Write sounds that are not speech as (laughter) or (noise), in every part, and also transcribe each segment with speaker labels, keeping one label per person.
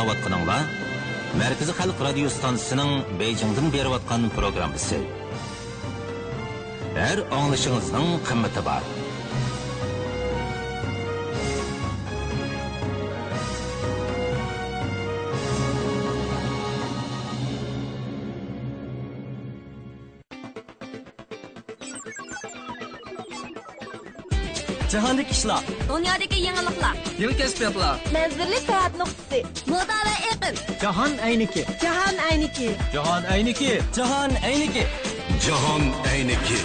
Speaker 1: аңлаватқаныңла Мәркізі Халық радио станциясының Бейжіңден беріп программасы. Әр аңлышыңыздың қымметі бар.
Speaker 2: Jahondagi ishlar
Speaker 3: dunyodagi yangiliklar
Speaker 2: yangi kashfiyotlar
Speaker 3: manzilli sayohat nuqtasi. Moda va iqlim
Speaker 2: jahon ayniki.
Speaker 3: Jahon ayniki.
Speaker 2: Jahon ayniki. Jahon ayniki.
Speaker 4: Jahon ayniki.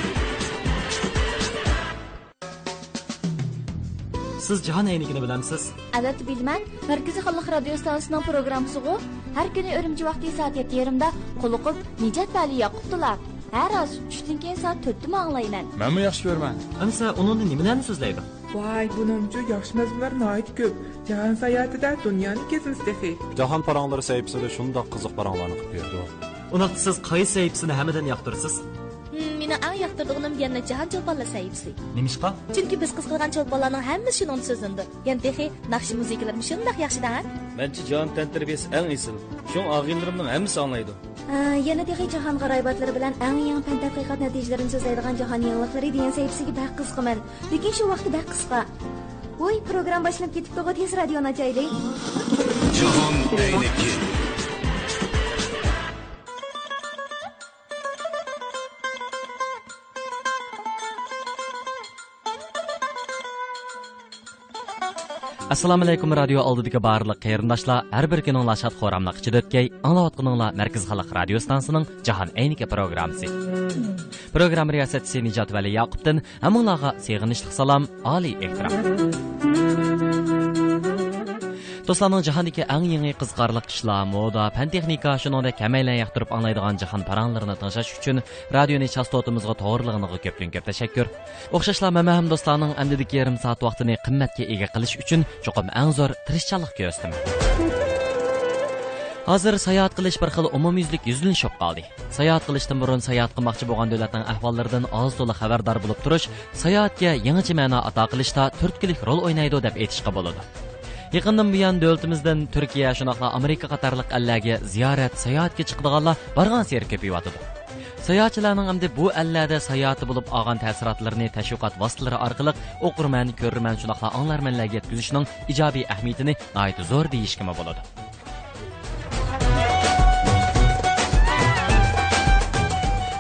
Speaker 2: Siz jahon aynikini bilamsiz?
Speaker 3: Albatta bilman markaziy xalq radio stansiyasining programmasiga har kuni o'rimchi vaqti soat yetti yarimda quluqib nijat vali yoqubdilar har oz tushdan keyin soat to'rtda anglayman
Speaker 5: manmi yaxshi ko'raman
Speaker 2: amsa uningda nimalarni so'zlaydi
Speaker 6: voy buningcha yaxshi mazmunlar noit ko'p jahon sayohatida dunyoni kezimiz dehi
Speaker 5: jahon paranglari sayfisida shundoq qiziq paranglarni qilib berdi
Speaker 2: unaqa siz qaysi sayfisini hammadan yoqtirasiz
Speaker 3: meni eng yoqtirdig'im yana jahon cho'lponlar sayfisi
Speaker 2: nimishqa
Speaker 3: chunki biz qiz qilgan cho'lponlarning hammasi shuning so'zindi yana texi naqshi musiqalar shundoq yaxshida
Speaker 7: manchi jahon tantirbiyasi eng esil shu og'inlarimning hammasi anglaydi Э,
Speaker 3: yana texnik jahon g'aroybatlari bilan eng yangi fan tadqiqot natijalarini so'zlaydigan jahon yangiliklari degan saytisiga baq qiziqaman lekin shu vaqtda baq qisqa voy program boshlanib ketibdi tez radioni ochaylik
Speaker 4: jahon ayniki
Speaker 8: assalomu alaykum radio oldidagi barliq qarindoshlar. Har bir kuninglar shod xo'ramliq ichida anglayotganinglar markaz xalq radio stansiyaning jahon ayniki programmasi. Programma riyosatchisi nijot vali yoqubdin hammanglarga seg'inishli salom oliy ehtirom do'stlarning jahondagi eng yangi qiziqarli ishlar moda fan texnika shuningdek kamaylan yoqtirib anglaydigan jahon paranglarini tinglash uchun radioni chastotamizga to'g'riligiga ko'pdan ko'p tashakkur. O'xshashlar mana ham do'stlarning amdidagi yarim soat vaqtini qimmatga ega qilish uchun cho'qim eng zo'r tirishchanlik ko'rsatim hozir sayohat qilish bir xil umumyuzlik yuzlanishib qoldi. Sayohat qilishdan burun sayohat qilmoqchi bo'lgan davlatning ahvollaridan oz to'la xabardor bo'lib turish sayohatga yangicha ma'no ato qilishda turtkilik rol o'ynaydi deb aytishga bo'ladi. Yaqindan buyon davlatimizdan turkiya shunaqa amerika qatorliq allarga ziyorat sayohatga chiqadiganlar borgan seri ko'payyotidi sayohatchilarning hamda bu allarda sayohati bo'lib olgan ta'sirotlarini tashviqot vositalari orqali o'qirman ko'rman shunaqa anglarmanlarga yetkazishning ijobiy ahamiyatini zo'r deyishga bo'ladi.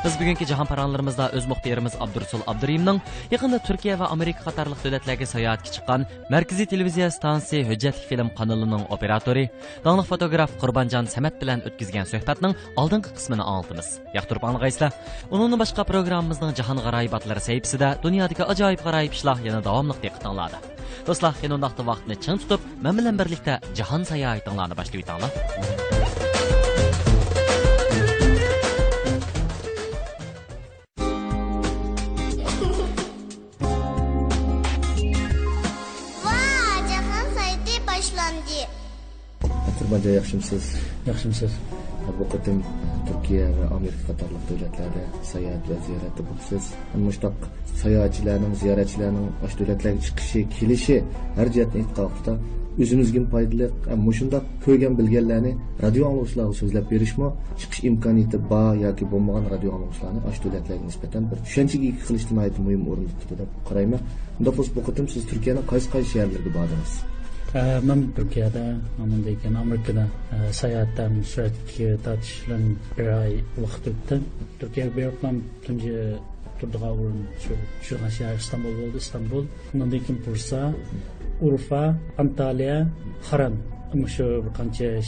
Speaker 8: Biz bugungi jahon paranlarimizda o'z muxbirimiz Abdurusul Abduriyimning yaqinda turkiya va amerika qatorliq davlatlarga sayohatga chiqqan markaziy televiziya stansiya hujjatli film kanalining operatori donliq fotograf qurbonjon samat bilan o'tkazgan suhbatning oldingi qismini anglitamiz yoqtirib anglag'aysizlar Undan boshqa programmamizning jahon g'aroyibatlari sayfisida dunyodagi ajoyib g'aroyib ishlar yana davomli diqqatinglarda do'stlar yana vaqtni chin tutib men bilan birlikda jahon sayohatinglarni boshlayotanglar
Speaker 9: Qurbanjon yaxshimisiz?
Speaker 10: Yaxshimisiz.
Speaker 9: Qatim Turkiya va Amerika qatorliq davlatlarda sayohat va ziyoratda bo'lsiz. Mushtaq sayohatchilarning, ziyoratchilarning bosh davlatlarga chiqishi, kelishi har jihatdan e'tiqodda o'zimizga foydali mushundoq ko'rgan bilganlarni radio anglovchilarga so'zlab berishmi chiqish imkoniyati bor yoki bo'lmagan radio anglovchilarni osh davlatlarga nisbatan bir tushunchaga ega qilishni muhim o'rin tutadi deb qarayman unda bu qatim siz turkiyaning qaysi qaysi shaharlarga bordingiz
Speaker 10: Mən Türkiyədə, amındayken Amerikada səyahətdən sürətki tatışlın bir ay vaxt ötdü. Türkiyəyə bir yoxlam tüncə turduğu ұрын şurğan şəhər İstanbul oldu, İstanbul. Ondan keyin Bursa, Urfa,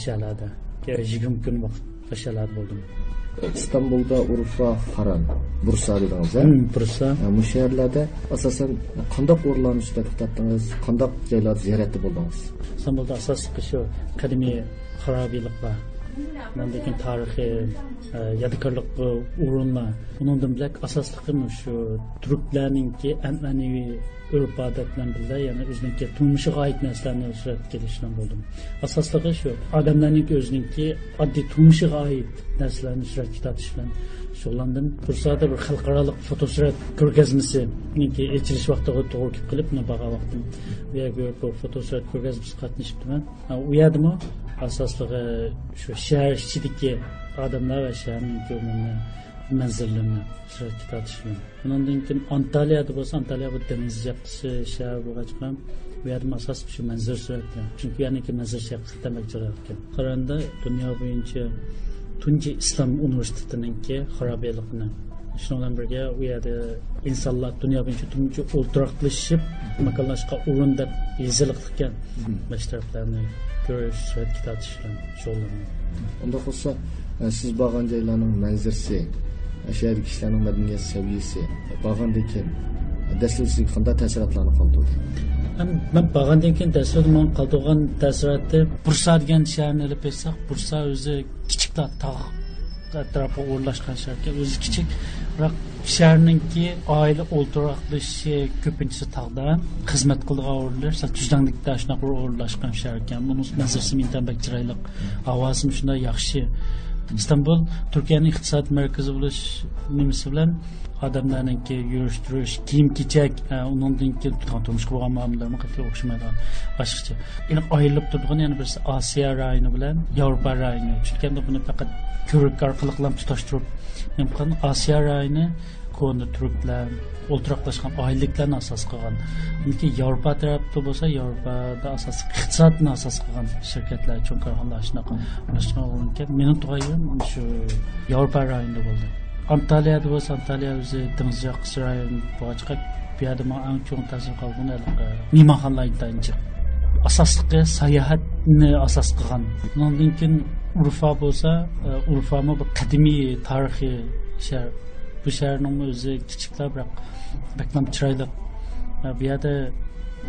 Speaker 10: шалады. 20 күн шалады
Speaker 9: istanbulda urfa haran bursa dedingiz a
Speaker 10: bursa.
Speaker 9: Bu shaharlarda asosan qandoq o'rinlarni ustida tortdingiz qandoq joylarda ziyoratda bo'ldingiz?
Speaker 10: Istanbulda asosiy shu qadimiy xarobiyliklar lekin Məndəkin tarixi, e, yadikarlığı uğruna. Bunundan bilək asaslıqımı şu türklərinki ənənəvi örf-adətlə bizə, yəni özününki tutmuşuq aid nəslərini sürət gelişlə buldum. Asaslığı şu, adamların özününki addi tutmuşuq aid nəslərini sürət kitabışla şoğlandım. Bursa'da bir halkaralık fotosurat görgezmesi yəni ki açılış vakti o doğru kip kılıp ne bağa vaktim. Veya bir bu fotosurat görgezmesi katmıştım ben. Ha, uyadım o. asosligi shu shahar ichidagi odamlar va shaharniki umumiy manzillarni suratga tortishgan undan keyin antaliyada bo'lsa antaliya bu dengiz yoqasi shahar bo'lgachqa bu yerda asos shu manzil suratgan chunki yaniki manzil ekan qaraganda dunyo bo'yicha tunji islom universitetiniki xarobeligini Şundan birge u yerde insanlar dünya birinci tümcü ultraklaşıp makalaşka urun da izlikken meşreplerini görüş sürekli kitap işlem şollanıyor. Onda
Speaker 9: olsa e, siz bağan ceylanın mənzirsi, e, şehir kişilerin medeniyet seviyesi, e, bağandaki dəstilisi qanday təsiratlarını qaldırdı?
Speaker 10: Mən, mən bağandan keyin təsirat mən qaldırğan təsiratı Bursa degan şəhərini elib etsək, Bursa özü kiçik tağ ətrafı uğurlaşqan şəhər, özü kiçik biroq shaharninki oila o'ltiroqlashishi ko'pinchisi tog'da xizmat qilgan o'rinlar jujdanglikda shunaqa o'rlashgan shahar ekan. Buni manzarasi mintan chiroyli havosi shunday yaxshi. Istanbul turkiyaning iqtisod markazi bo'lish nimasi bilan odamlarniki yurish turish kiyim kechak e, undan keyin turmushga bo'lgan muomalalarga qat'iy o'xshamaydi boshqacha endi ayrilib turgan yana birisi osiyo rayoni bilan yevropa rayoni. Chunki buni faqat ko'rik orqali tutashtirib osiyo rayoni ko'ni turklar o'ltiroqlashgan oyliklarni asos qilgan. Uniki yevropa tarafda bo'lsa yevropada asos iqtisodni asos qilgan shirkatlar uchun qaraganda shunaqa. Shu yevropa rayonida bo'ldi. Antaliyada bo'lsa antaliya o'zi dengiz cho'ng asosligi sayohatni asos qilgan. urfa bo'lsa e, urfami e, bir qadimiy tarixiy shahar bu shaharning o'zi kichikda biroq bakam chiroyli bu yerda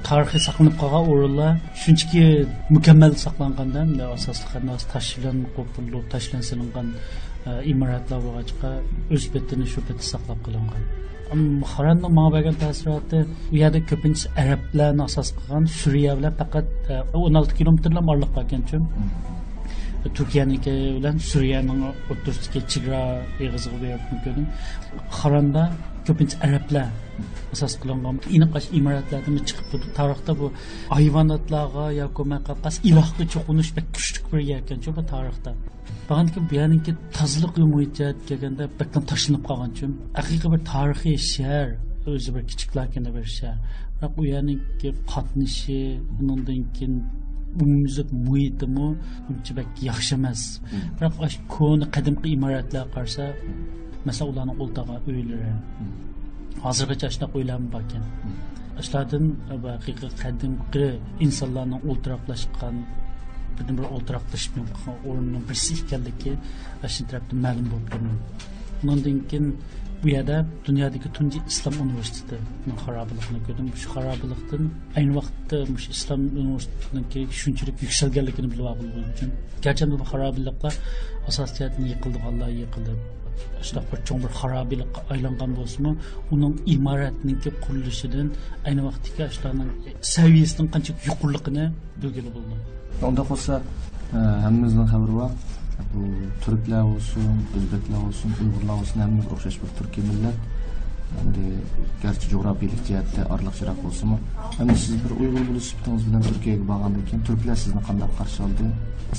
Speaker 10: tarixi saqlanib qolgan o'rinlar shunchaki mukammal saqlanganda bunday asosli qanday tashlan qo'pirilib tashlan silingan imoratlar bo'lg'achqa o'z betini shu peti saqlab qilingan Xoranda mənə bəgən təsiratı bu yerdə köpüncə ərəblərin əsas qılan Suriya ilə faqat 16 e, kilometrlə marlıq qalqan üçün turkiyaniki bilan suriyani o'rtasidagi chegara eg'izi qilib beryapti ko'rdim. Haronda ko'pincha arablar asos qilingan. İniqash imoratlardan chiqib turdi. Tarixda bu hayvonotlarga yoki ilohga cho'qinish kuchli bir ekan bu tarixda. Бағанки бұяныңки тазылық мұйтият келгенде бәккім ташынып қалған үшін ақиқи бір тарихи шәһәр өзі бір кичік лакенде бір шәһәр бірақ бұяныңки қатнышы бұныңдан кейін umumyuzlik muhitimi uncha bak yaxshi emas. Biroq ko'ni qadimgi imoratlar qarasa masalan ularni o'ltaga uylari. Hozirgacha shunaqa uylarmi bor ekan shulardan haqiqiy qadimgi insonlarni o'ltiroqlashgan birdan bir o'ltiroqlashib o'rinni birisi ekanligi shu ma'lum bo'lib turdi undan keyin bu yerda dunyodagi tunji islom universiteti xarobaligini ko'rdim shu xarobalikdan ayni vaqtda islom universitetiniki shunchalik yuksalganligini bilib olgan uchun garchi bu xarobaliklar asosiyatini yiqildiganlar yiqildi shunaqa bir cho'ng bir aylangan bo'lsinmi uning imoratniki qurilishidan ayni vaqtdagi saviyasining qancha yuqoriligini bilgili bo'ldim
Speaker 9: unda bo'lsa hammamizning xabari bu turklar bo'lsin o'zbeklar bo'lsin uyg'urlar bo'lsin hammamiz o'xshash bir turkiy millat endi garchi jo'grafiylik jihatda oraliqchiroq bo'lsinmi? Endi siz bir uyg'ur bo'lish sifatingiz bilan turkiyaga borgandan keyin turklar sizni qanday qarshi oldi?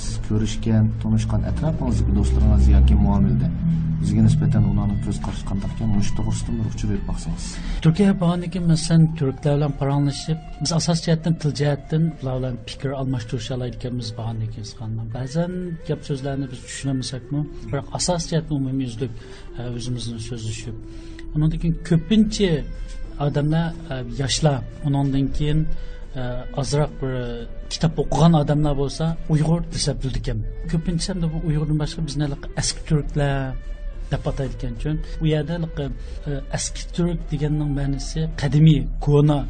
Speaker 9: Siz ko'rishgan tanishgan atrofingizdagi do'stlaringiz yoki muomilda bizga nisbatan ularning ko'z qarashi qanday ekan? Mush to'g'risida bir uchib berib boqsangiz.
Speaker 10: Turkiyaga borgandan keyin masalan turklar bilan paranglashib biz asos jihatdan til jihatdan ular bilan fikr almashtirisha oladiganmiz borgandan keyin ba'zan gap so'zlarni biz tushunolmasakmi biroq asos jihatdan umumyuzlik e, o'zimizni so'zlashib андан кийин көпүнчө адамдар яшла андан кийин азыраак бир китап окуган адамдар болсо уйгур десеп билди экен көпүнчө эми бул уйгурдан башка биздин алак эски деп атайды экен чүн у жерде эски түрк дегендин мааниси кадимий кона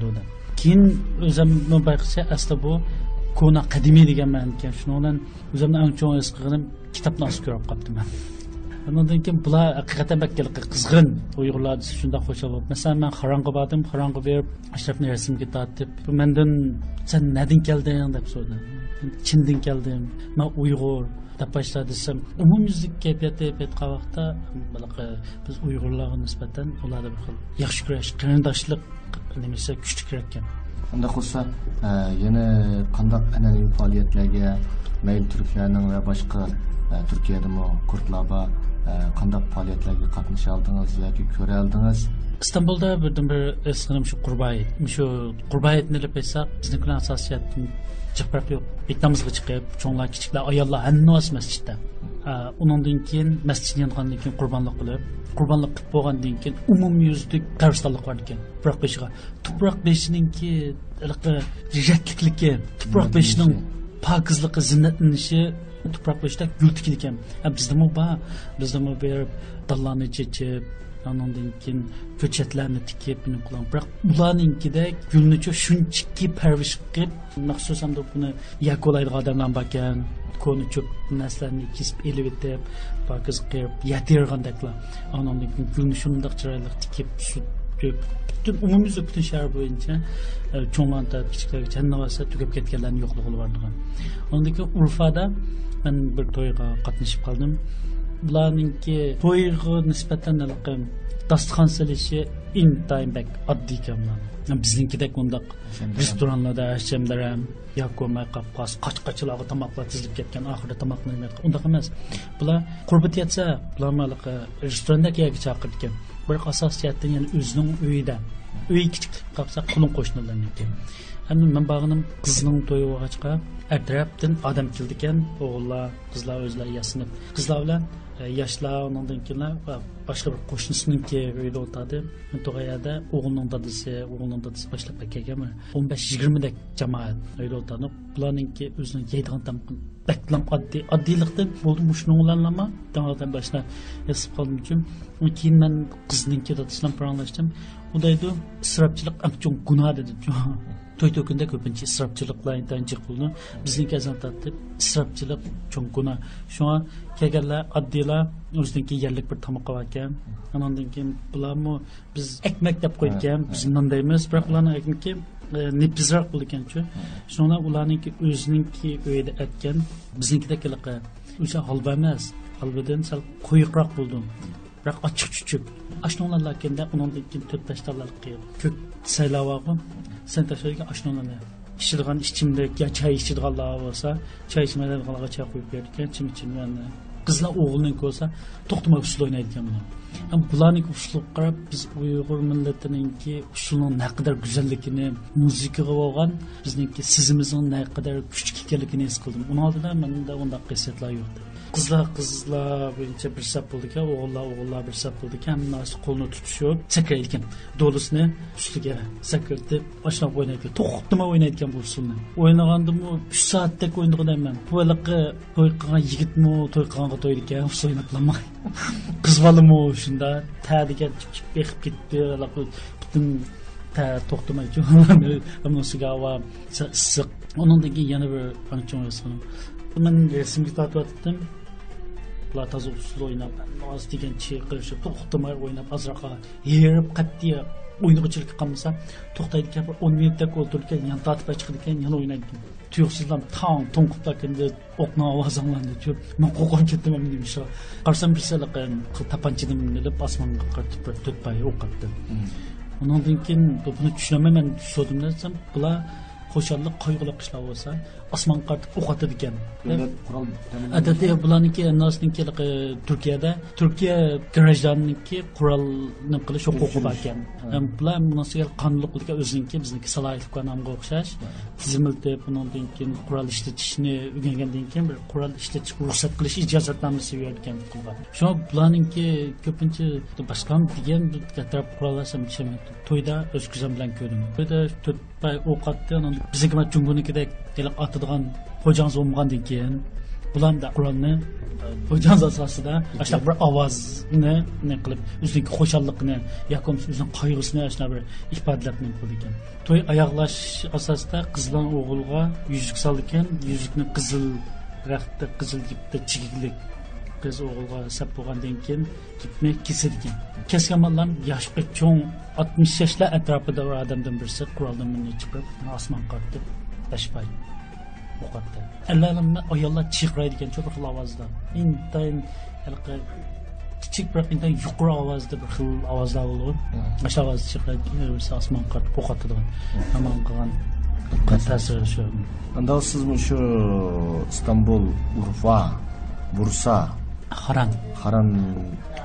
Speaker 10: болды кейін өзім ko'na qadimiy degan ma'no ekan shuning bilan o'zimni ancha cho'ng his qilganim kitobni ochib ko'rib qolibdiman undan keyin bular haqiqatan bakka qizg'in Uyg'urlar shunda xushal bo'lib. Masalan, men Xaronga bordim, Xaronga berib, Ashrafni rasmga tortib, mandan sen nadin kelding deb so'radi. Chindan keldim. Men Uyg'ur deb boshladi desam, umumyuzlik kayfiyati aytgan vaqtda bunaqa biz Uyg'urlarga nisbatan ularda bir xil yaxshi kurash, qarindoshlik nimasi kuchli ekan.
Speaker 9: Unda bo'lsa yana qandaq an'anaviy faoliyatlarga mayli turklarning va boshqa turkiyadami kurdlarga e, qandaq faoliyatlarga qatnasha oldingiz yoki ko'ra oldingiz
Speaker 10: istanbulda birdan bir esqinim shu qurbayit shu qurbayitni deb aytsak bizniklar asosiyatdan chiqib yo'q. Bektamizga chiqib cho'nglar kichiklar ayollar hamma masjidda. Undan keyin masjid yongandan keyin qurbonlik qilib qurbonlik qilib bo'lgandan keyin umumyuzlik qabristonlik bor ekan tuproq beshiga. Tuproq beshiningki ratlikligi tuproq beshining pokizligi zinnatlanishi tuproq beshida gul tikil ekan bizdami bor bizdami berib dallarni chechib andan keyin ko'chatlarni tikib qilaman biroq ularninkida gulnichi shunchaki parvish qilib maxsus hamda buni yakolaydigan odamlar bor ekan ko'ni cho'p narsalarni kesib elib etib pokiz qilib yatirgandaklar andan keyin gulni shundoq chiroyli tikib sutib butun umumyuzlik butun shahar bo'yicha cho'nglardan kichiklarga hamma narsa tugab ketganlarni yo'qligi bo'lgan undan keyin urfada man bir to'yga qatnashib qoldim bularninki to'yga nisbatan dasturxon silishi intayin bak oddiy ekan bizninkidek undaq restoranlarda hashamlar ham yo ko'rmay qolib qolsa qoch qochlarga tomoqlar tizilib ketgan oxirida tomoqni undaq emas. Bular qurbat yetsa bular restoranda yerga chaqirgan biroq asosiyatdan yana o'zining uyida uy kichik qolsa qulun qo'shnilarniki. Endi man borganim qizning to'yi bo'lg'achqa atrofdan odam keldi ekan o'g'illar qizlar o'zlari yasinib qizlar bilan yoshlar undan keyin boshqa bir qo'shnisiniki uyda o'tadi to'g'ayada o'g'ilning dadasi o'g'ilning dadasi boshlab kelganmi o'n besh yigirmadek jamoat uyda o'tadi bularninki o'zini yeydigan bilanlama damadan dedi to'y to'kinda ko'pincha isrofchiliklar intanchi qildi bizniki azaltatdi isrofchilik cho'ng gunoh shunga kelganlar oddiylar o'ziniki yerlik bir tomoq ekan anandan keyin bularmi biz ekmak deb qo'ygan biz non deymiz biroq ularni ekmaki nepizroq bo'ldi ekanchu shunga ularniki o'ziniki uyida aytgan biznikidek o'sha holba emas holbadan sal quyuqroq bo'ldi biroq ochiq chuchuk. Ashnolarlarkanda undan keyin to'rt besh dollarlik ko'k saylab olgin sen tashlagan ashnolarni ichadigan ichimlik yo choy ichadiganlar bo'lsa choy ichmaydiganlarga choy qo'yib bergan chim chimlarni qizlar o'g'ilniki bo'lsa to'xtamay usul o'ynaydi ekan bular bularniki uslub qarab biz uyg'ur millatiniki usulning naqadar go'zalligini muzikaga bo'lgan bizniki sizimizning naqadar kuchli ekanligini his qildim uni oldida manda unday qisiyatlar yo'q Qızlar qızlar birinci bir sap buldu ki, oğullar oğullar bir sap buldu ki, hemen arası kolunu tutuşuyor. Çakır ilkin. Dolusunu üstüge sakırtı başına oynaydı. Toxtuma oynayken bulsun. Oynagandı mı 3 saatte oynadık hemen. Bu alıkı toy kılgan yigit mi toy kılganğa toydukken soynaplama. (laughs) Kız balı mı şunda tədigen çıkıp bekip gitti. Alakı bütün ta toxtumay amnosiga (laughs) va issiq undan keyin yana bir funksiya yasadim man rasmga tortyapdim бұлар таза ұлсыз ойнап аз деген чайқырышып тоқтамай ойнап азыраққа еріп қатты o'yiniga chirkib qolmasa to'xtaydi ekan bir o'n minutdak o'ltirdi ekan yana tortib chiqadi ekan мен xo'shallik qayg'uli qishloq bo'lsa osmonga qaratib o'q otadi ekan bularniki nosniki turkiyada turkiya grajdanniki qurolni qilish huquqi bor ekan bular bunisiga qonunliq ekan o'ziniki bizniki salohiyatga o'xshash tizimiltib undan keyin qurol ishlatishni o'rgangandan keyin bir qurol ishlatish ruxsat qilish ijozatnomasi bergan shu bularninki ko'pincha boshqa degan kattaroq qurollar to'yda o'z ko'zim bilan ko'rdim. To'yda to'rt pay o'q bizniki bizniki jungonikidek otadigan xo'jangiz bo'lmagandan keyin bularda qur'onni e, xo'jangiz asosida shunaqa bir ovozni nima qilib o'ziniki xo'shalliqni yoki o'zini qayg'usini shunaqa bir ifodalab qildi ekan. To'y oyoqlash asosida qiz o'g'ilga yuzuk soldi ekan yuzukni qizil raqtda qizil gipda chigiklik qiz o'g'ilga sab bo'lgandan keyin gipni kesadi ekan keskemallam yaş pek çoğun 60 yaşla etrafında var adamdan birisi kuralımını çıkıp asman kalktı. Beşpay. O kalktı. Avazda. Ovozda bir xil ovozlar bo'lgan şu. shu
Speaker 9: istanbul urfa bursa
Speaker 10: haran
Speaker 9: haran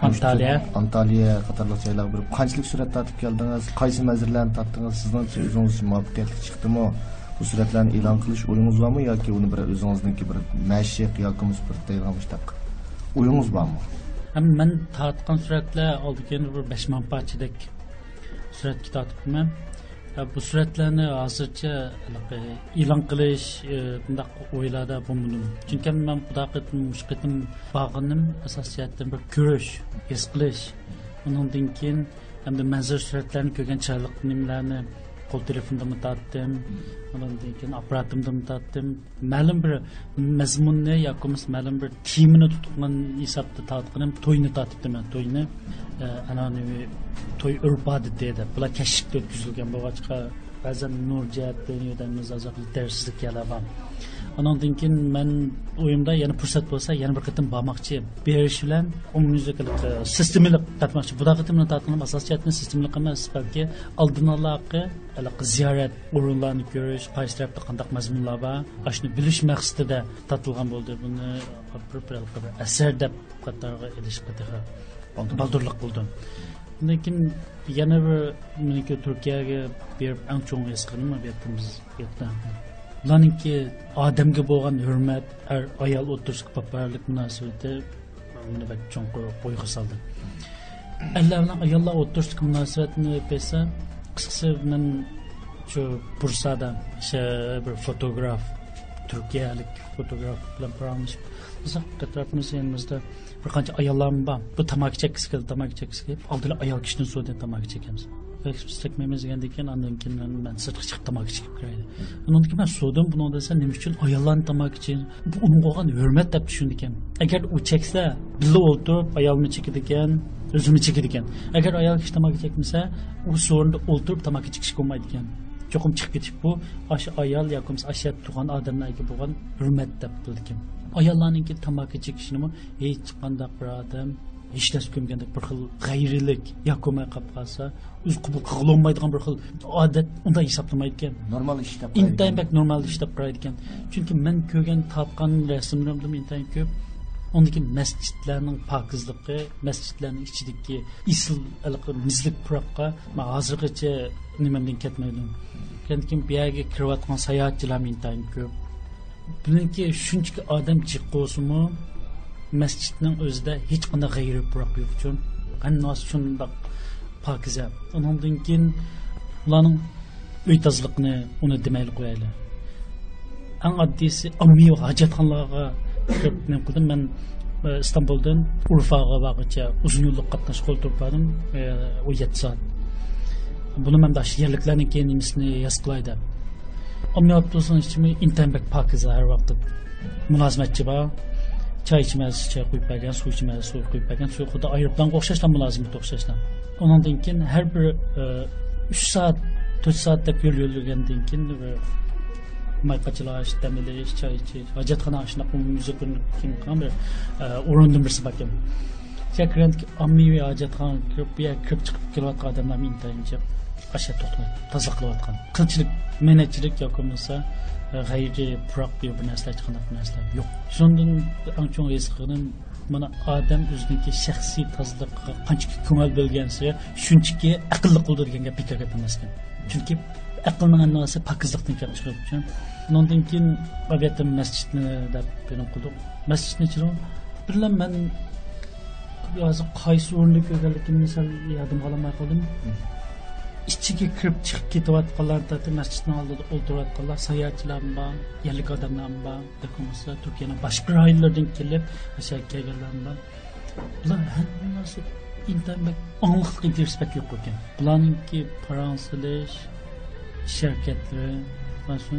Speaker 10: Antaliya.
Speaker 9: antaliya qatorliq joylarga borib qanchalik surat tortib keldingiz? Qaysi manzillarni tortdingiz sizningcha o'zingiz muvaffaqiyatli chiqdimi? Bu suratlarni e'lon qilish o'yingiz bormi yoki uni bir o'zingizniki bir mashq yoki bir deyilgan mushtaq o'yingiz bormi?
Speaker 10: Man tortgan suratlar oldigan bir besh ming parchadek suratga tortibman bu suratlarni hozircha e'lon qilish e, bundaq o'ylarda bo'lmadim chunki man shu borganim asosiyatdan bir ko'rish his qilish undan keyin hamda manzara suratlarni ko'rgan chiroyli nimalarni qo'l telefonimni tortdim undan keyin apparatimda tortdim ma'lum bir mazmunni yoki bo'lmasa ma'lum bir timini tutgan hisobda tortganim to'yni tortibdiman to'yni. E, An'anaviy to'y urf odati deb bular kashfga o'tkazilgan bo'lg'achqa ba'zan nur jihatda yetarsiz kelaman. андан кийин мен оюмда яна пурсат болса яна бир кытым бармакчы бериш билен умумюздүк системалык тартмакчы буда кытымны тартканым асас жаатын системалык эмес балки алдын алакы алакы зиярат орунларны көрүш кайсы тарапта кандак мазмунлар бар ашуну билиш максатында тартылган болду буну бир асар деп катарга илишип катыга балдырлык болду lekin yana bir meniki turkiyaga berib ang cho'ng his qildimmi bu yerda ularninki odamga bo'lgan hurmat er ayol o'tirishga paparlik munosabati cho'nqur qo'yga soldi bilan ayollar o'tirishlik munosabatini bilsa qisqasi man shu bursada o'sha bir fotograf turkiyalik fotograf bilan bir qancha bor bu tamaki chekkisi keldi tamaki chekkisi kelib oldida ayol kishidan so'radi tamaki chekamiz biz chekmaymiz degandan keyin andan keyin man man sirtqa chiqib tamaki chekib kiraydi undan keyin man so'radim buni desa nima uchun ayollarni tamaki chek bu uning bo'lgan hurmat deb tushundi ekan agar u cheksa birga o'tirib ayolni chekadi ekan o'zini chekadi ekan agar ayol kishi tamaki chekmasa u so'rinda o'tirib tamaki chekishga bo'lmaydi ekan cho'qim chiqib ketish bu o'sha ayol yoki bo'lmasa ashab turgan odamlarga bo'lgan hurmat deb bildi ekan ayollarninki tamaki chekishini hech qanday bir odam hech narsa ko'rmagandek bir xil g'ayrilik yoki ko'rmay qolib qolsa o'zi qabul qilolmaydigan bir xil odat unday hisoblamaydi ekan.
Speaker 9: Normal ish deb
Speaker 10: intayin bak normal ish deb qaraydi ekan. Chunki man ko'rgan topgan rasmlarimda intayin ko'p. Undan keyin masjidlarning pokizligi masjidlarning ichidagi isil mizlik puroqqa man hozirgacha nimamdan ketmaydim. Keyin bu yerga kirayotgan sayohatchilar intayin ko'p. Bilinki shunchaki odam chiqqosimi masjidning o'zida hech qanday g'ayri puroq yo'q uchun qannos shundoq pokiza. Undan keyin ularning uy tozaliqni uni demayli qo'yaylik. Eng oddiysi ommiy hojatxonalarga nima qildim man istanbuldan urfaga borgacha uzun yo'llik qatnashib o'tirib bordim o'n yetti soat. Buni man yerliklarniki nimasini yaz qilay deb ommiy avtobusning ichimi Çay içməlisən, çay qoyub bəgən, su içməlisən, su qoyub bəgən, su xuda ayırıbdan qoxşaşdan lazımdır oxşaşdan. Ondan dinkin hər bir e, 3 saat, 4 saatdə yol yürüyəndən kin e, mayqaçılaş, dəmləyiş, çay içiş, hacətxana aşına qumumuzu kim qan bir e, orundun birisi bakım. Çəkrənd ki, ammivi hacətxana kirib, bir kirib çıxıb gələtən adamlar intayınca aşa toxtmayıb, təzə qılıb atqan. Qılçılıq, mənəçilik yox olmasa, g'ayri puroq bir narsalar qanday narsalar yo'q. Shundan eng chong his qilganim mana odam o'ziniki shaxsiy tozaliqqa qanchaki ko'ngil bo'lgansa shunchaki aqlli qildi degan gap bekor gap emas ekan chunki aqlning annosi pokizlikdan kelib chiqib uchun undan keyin albatta masjidni deb e'lon qildik. Masjidni sal qoldim. İchiga kirib chiqib ketayotganlar masjidni oldida o'tirayotganlar sayohatchilar bor yerlik odamlar bor bo'lmasa turkiyani boshqa rayonlardan kelib o'sha kelganlar bor bular hammasi dersbak yo'q ekan bularninki fransalish sharkatlari mana shu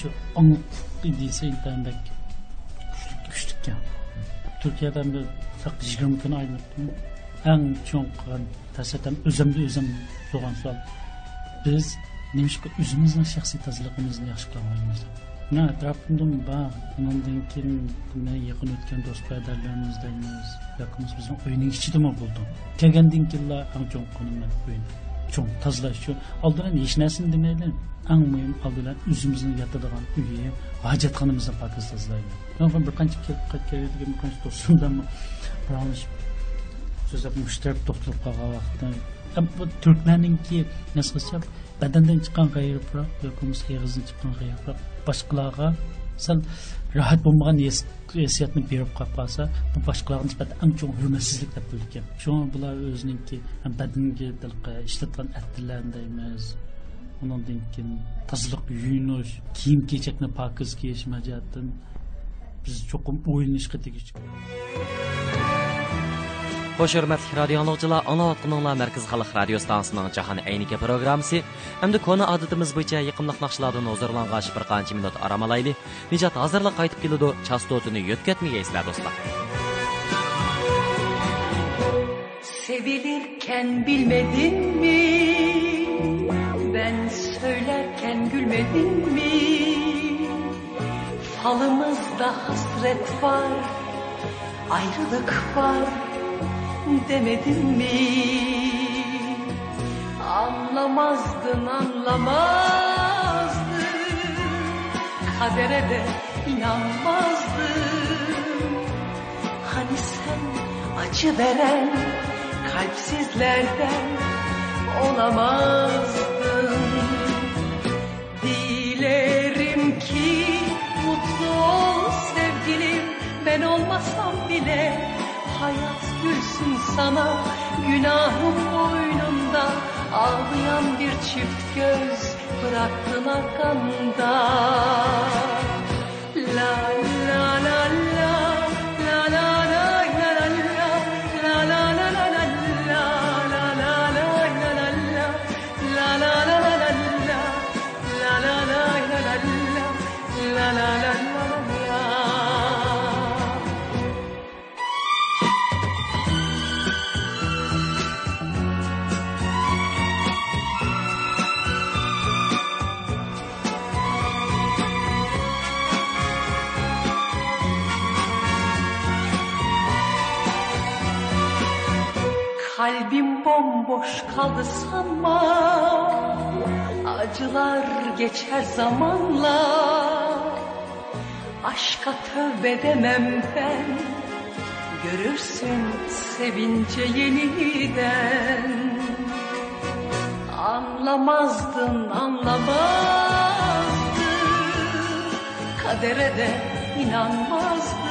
Speaker 10: shu angliq desa internet kuchli ekan turkiyada bir sak yigirma kun aylanibdimi eng cho'ng qilgan tashadan o'zimni o'zim bo'lgan savol biz немишқа өзіміздің шәхси тазалығымызды yaxshi қыла olmaymiz мына atrofimdan бар undan keyin bundan yaqin o'tgan do'st birodarlarimizdamiz yoqimiz bizni o'yinning ichidami bo'ldi kelgandan keyinlar ang chong qilaman o'yini chong tozalash uchun oldidan hech narsani demaydi ang muhim oldidan o'zimizni yotadigan uyi hojatxonamizni pokiz tozalaydi bir qancha kelib qaytgan bir qancha do'stimdan so'zlab mushtarib to'xtalib qolgan vaqtda bu turklarninki nasqacha badandan chiqqan g'ayriroq yoki eg'izdan chiqqan g'ayriroq boshqalarga sal rohat bo'lmagan hissiyatni berib qolib qolsa bu boshqalarga nisbatan eng cho'ng hurmatsizlik deb bilgan shu bular o'ziniki badanga ishlatgan attirlarni deymiz undan keyin tozalik yuyinish kiyim kechakni pokiz kiyish majatdan biz cho'qim o'ylanishga tegishli
Speaker 8: Хош хөрмәтлек радиоанлаучылар, аңлап атканыңлар Мәркәз халык радио станциясының Жаһан әйнеке программасы әмді кона адатыбыз буенча йыкымлык нақшалардан озырлангач бер канча минут арамалайлы. Нижат азырлык кайтып киледу, частотаны йөткәтмәгәйсезләр достар.
Speaker 11: Sevilirken bilmedin mi? Ben söylerken gülmedin mi? Falımızda hasret var, ayrılık var demedin mi? Anlamazdın anlamazdın. Kadere de inanmazdın. Hani sen acı veren kalpsizlerden olamazdın. Dilerim ki mutlu ol sevgilim. Ben olmasam bile hayat gülsün sana. Günahım boynunda ağlayan bir çift göz Bıraktın arkanda la la kaldı sanma Acılar geçer zamanla. Aşka tövbe demem ben. Görürsün sevince yeniden. Anlamazdın anlamazdın. Kadere de inanmazdın.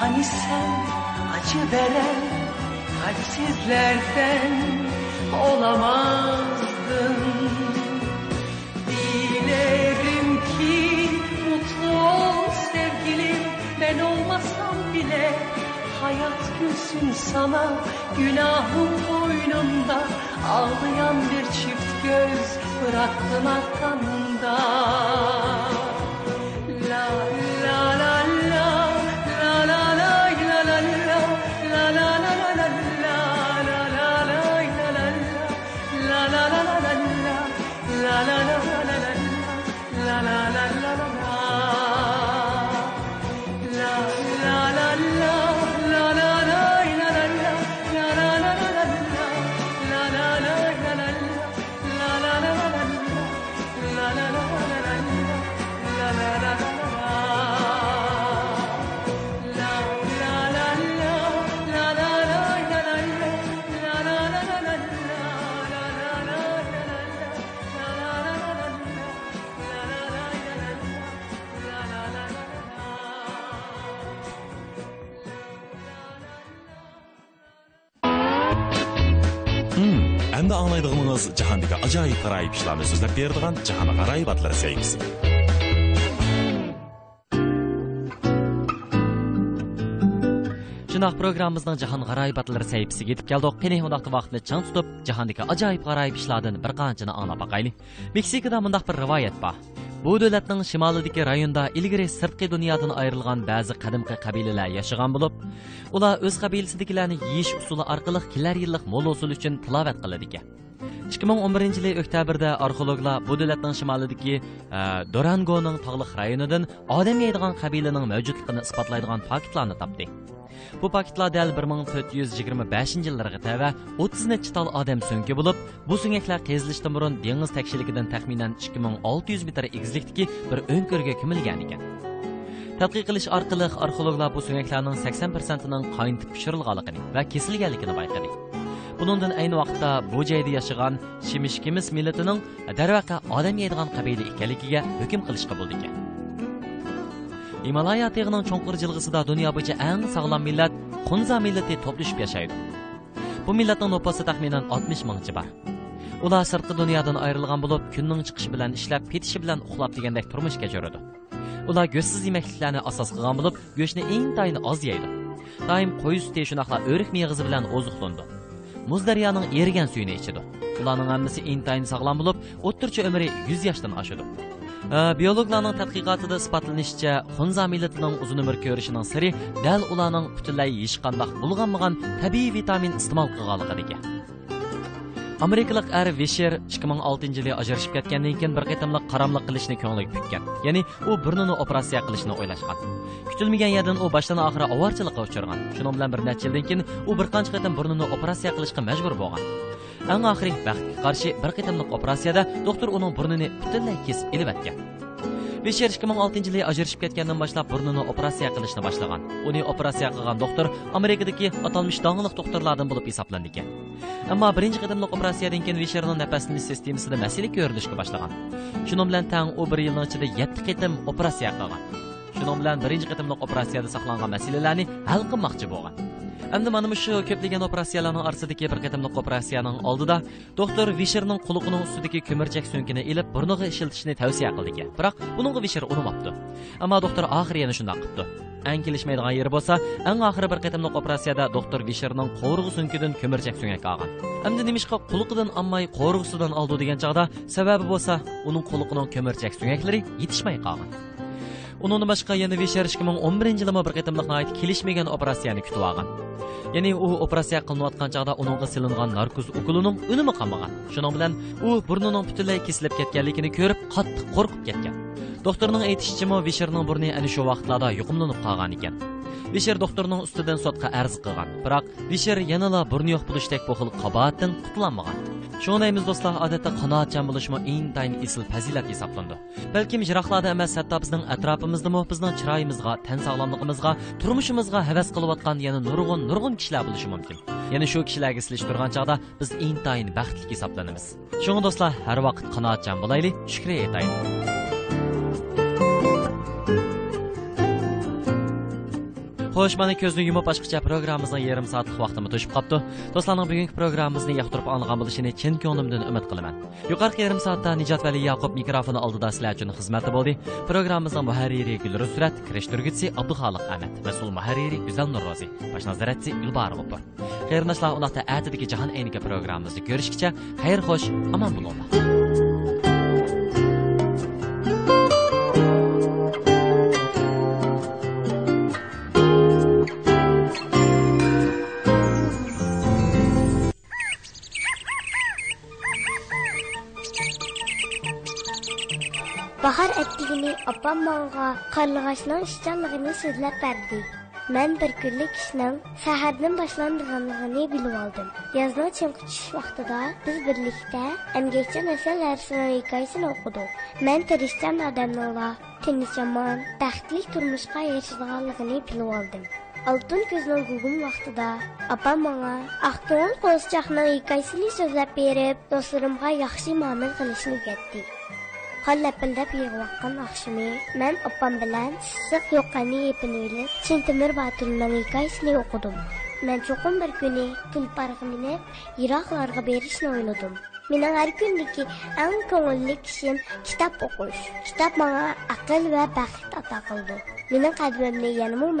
Speaker 11: Hani sen acı veren kalpsizlerden olamazdın. Dilerim ki mutlu ol sevgilim. Ben olmasam bile Hayat gülsün sana. Günahım boynunda Ağlayan bir çift göz bıraktın arkanda әнді
Speaker 12: аңлайдығымыңыз жаһандегі ажайып қарайыпшыларны сөздеп бердіған жаһаны қарайып атлар сәйкесі Жынақ
Speaker 8: программымыздың жаһан қарайып атлар сәйкесі кетіп келді. Ғой қене ондақты вақтыны чаң тұтып жаһандегі ажайып қарайыпшылардың бір қанжыны аңлап бақайлы мексикада мындақ бір риваят бар bu davlatning shimolidagi rayonda ilgari sirtqi dunyodan ayrilgan ba'zi qadimgi qabilalar yashagan bo'lib ular o'z qabilasidagilarni yeyish usuli orqali kelar yillik mo'l usul uchun tilovat qiladi ekan. 2011 yili oktyabrda arxeologlar bu davlatning shimolidagi e, dorangoning tog'liq rayonidan odam yeydigan qabilaning mavjudligini isbotlaydigan faktlarni topdi. Bu paketlar dal 1425 yillarga təvə 30 neçə tal adam so'ngki bo'lib bu so'ngaklar qezilishdan burun dengiz takshiligidan təxminən 2600 metr egizlikdagi bir o'nko'rga ko'milgan ekan. Tədqiq qilish orqali arxeologlar bu so'ngaklarning 80 ning qaynitib pishirilganligini və kesilganligini bayqadi Bunundan ayni vaqtda bu joyda yashagan shimishkimiz millatining darvaqa odam yeydigan qabila ekanligiga hukm qilishga bo'ldi ekan Himalaya tog'ining cho'nqir jilg'isida dunyo bo'yicha eng sog'lom millat Xunza millati to'plashib yashaydi. Bu millatning nopasi taxminan 60 mingchi bor. Ular sirtqi dunyodan ayrilgan bo'lib, kunning chiqishi bilan ishlab, ketishi bilan uxlab degandek turmush kechiradi. Ular go'shtsiz yemekliklarni asos qilgan bo'lib, go'shtni intayin oz yeydi. Doim qo'y suti shunaqla o'rik meg'izi bilan oziqlandi. Muz daryoning erigan suyini ichidi. Ularning hammasi intayin sog'lom bo'lib, o'ttircha umri 100 yoshdan oshadi. Biologlarning tadqiqotida isbotlanishicha xunza millatining uzun umr ko'rishining siri dal ularning butunlay hech qanday bulg'anmagan tabiiy vitamin iste'mol qilganligiga amerikalik ar visher 2006 yili ajrashib ketgandan keyin bir qatamliq qaramliq qilishni ko'ngliga pukkan ya'ni u burnini operatsiya qilishni o'ylashgan kutilmagan yerdan u boshdan oxiri ovorchilikqa uchirgan shuning bilan bir necha yildan keyin u bir qancha qatam burnini operatsiya qilishga majbur bo'lgan eng oxiri baxtga qarshi bir qatamliq operatsiyada doktor uning burnini butunlay kesib ilib o'tgan Бешер 2006 жылы ajrashib кеткеннен boshlab burnini operatsiya qilishni boshlagan. Uni operatsiya qilgan doktor Amerikadagi аталмыш dongliq doktorlardan bo'lib hisoblanadi ekan. Ammo birinchi qadamliq operatsiyadan keyin Visherning nafaslanish sistemasida masala ko'rinishga boshlagan. Shuning bilan tang u bir yilning ichida 7 qatam operatsiya qilgan. Shuning bilan birinchi qadamliq operatsiyada saqlangan masalalarni hal qilmoqchi bo'lgan. Endi mana shu ko'plagan operatsiyalarning orasidagi bir qatimliq operatsiyaning oldida doktor Visherning quliqining ustidagi ko'mirchak so'nkini ilib burniga ishiltishni tavsiya qildi. Biroq buningga Visher unamabdi. Ammo doktor oxiri yana shundoq qilibdi ang kelishmaydigan yeri bo'lsa, eng oxiri bir qatimliq operatsiyada doktor Visherning qo'rg'i so'nkidan ko'mirchak so'ngak olgan. Endi nimishqa quliqidan olmay qo'rg'isidan oldi degan chog'da sababi bo'lsa, uning quliqining ko'mirchak so'ngaklari yetishmay qolgan. Uningdan boshqa yana Visher 2011 yilda bir qatimliq kelishmagan operatsiyani kutib olgan. ya'ni u operatsiya qilinayotgan chog'da uningga silingan narkoz ukulining unumi qolmagan shuning bilan u burnining butunlay kesilib ketganligini ko'rib qattiq qo'rqib ketgan. Doktorning aytishichami visherning burni ana shu vaqtlarda yuqumlanib qolgan ekan. Visher doktorning ustidan sotqa arz qilgan. Biroq visher yanala burni yo'q bo'lishdek bu xil qaboatdan qutulolmagan Shunaymiz do'stlar, odatda qanoatchan bo'lishmi intayin esil fazilat hisoblandi. Balkim jiroqlarda emas, hatto bizning atrofimizda bizning chiroyimizga, tan sog'lomligimizga, turmushimizga havas qilayotgan yana nurg'un nurg'un kishilar bo'lishi mumkin. Yana shu kishilarga silish turgan chog'da biz intayin baxtli hisoblanamiz. Shunga do'stlar, har vaqt qanoatchan bo'laylik, shukr. Xo'sh, mana ko'zni yumib ochqicha programmamizning yarim soatlik vaqtimi to'shib qolibdi. Do'stlarning bugungi programmamizni yoqtirib olgan bo'lishini chin ko'nglimdan umid qilaman. Yuqorqi yarim soatda Nijat Vali Yaqub mikrofoni oldida sizlar uchun xizmatda bo'ldi. Programmamizning muharriri Gulrusrat, kirishtirguvchi Abduxoliq Ahmad, mas'ul muharriri Guzal Nurrozi, bosh nazoratchi Gulbar G'upur. Xayrnashlar uloqda atidagi jahon ayniga programmamizni ko'rishgacha xayr xo'sh, omon bo'linglar.
Speaker 13: Babam manga qarlığaçның işçanlığını sözləb bərdi. Mən bir günlük işinin səhərdən білу bilib aldım. Yazdan çimki çüş vaxtıda biz birlikdə əmgəkçi nəsəl ərsinin hekayəsini oxuduq. Mən tirişçən adamlarla tinç yaman, bəxtli turmuşqa bilib алдым. Алтын gözünün gugum vaxtıda apam mənə Axtığın qozçaqının hekayəsini sözləb беріп, dostlarımğa yaxşı müamilə qilishni öyrətdi. Галләпелдәп ләпелдәп егылаккан ахшымы, мен апам белән сысык епін ипен уйлып, Чынтымыр Батырның хикаясен укыдым. Мен чукун бір көне тул паргы мине Иракларга беришне ойладым. Менің әр күндегі әң көңілді кішім кітап оқуш. Кітап маңа ақыл вә бақыт ата қылды. Менің қадімімді янымы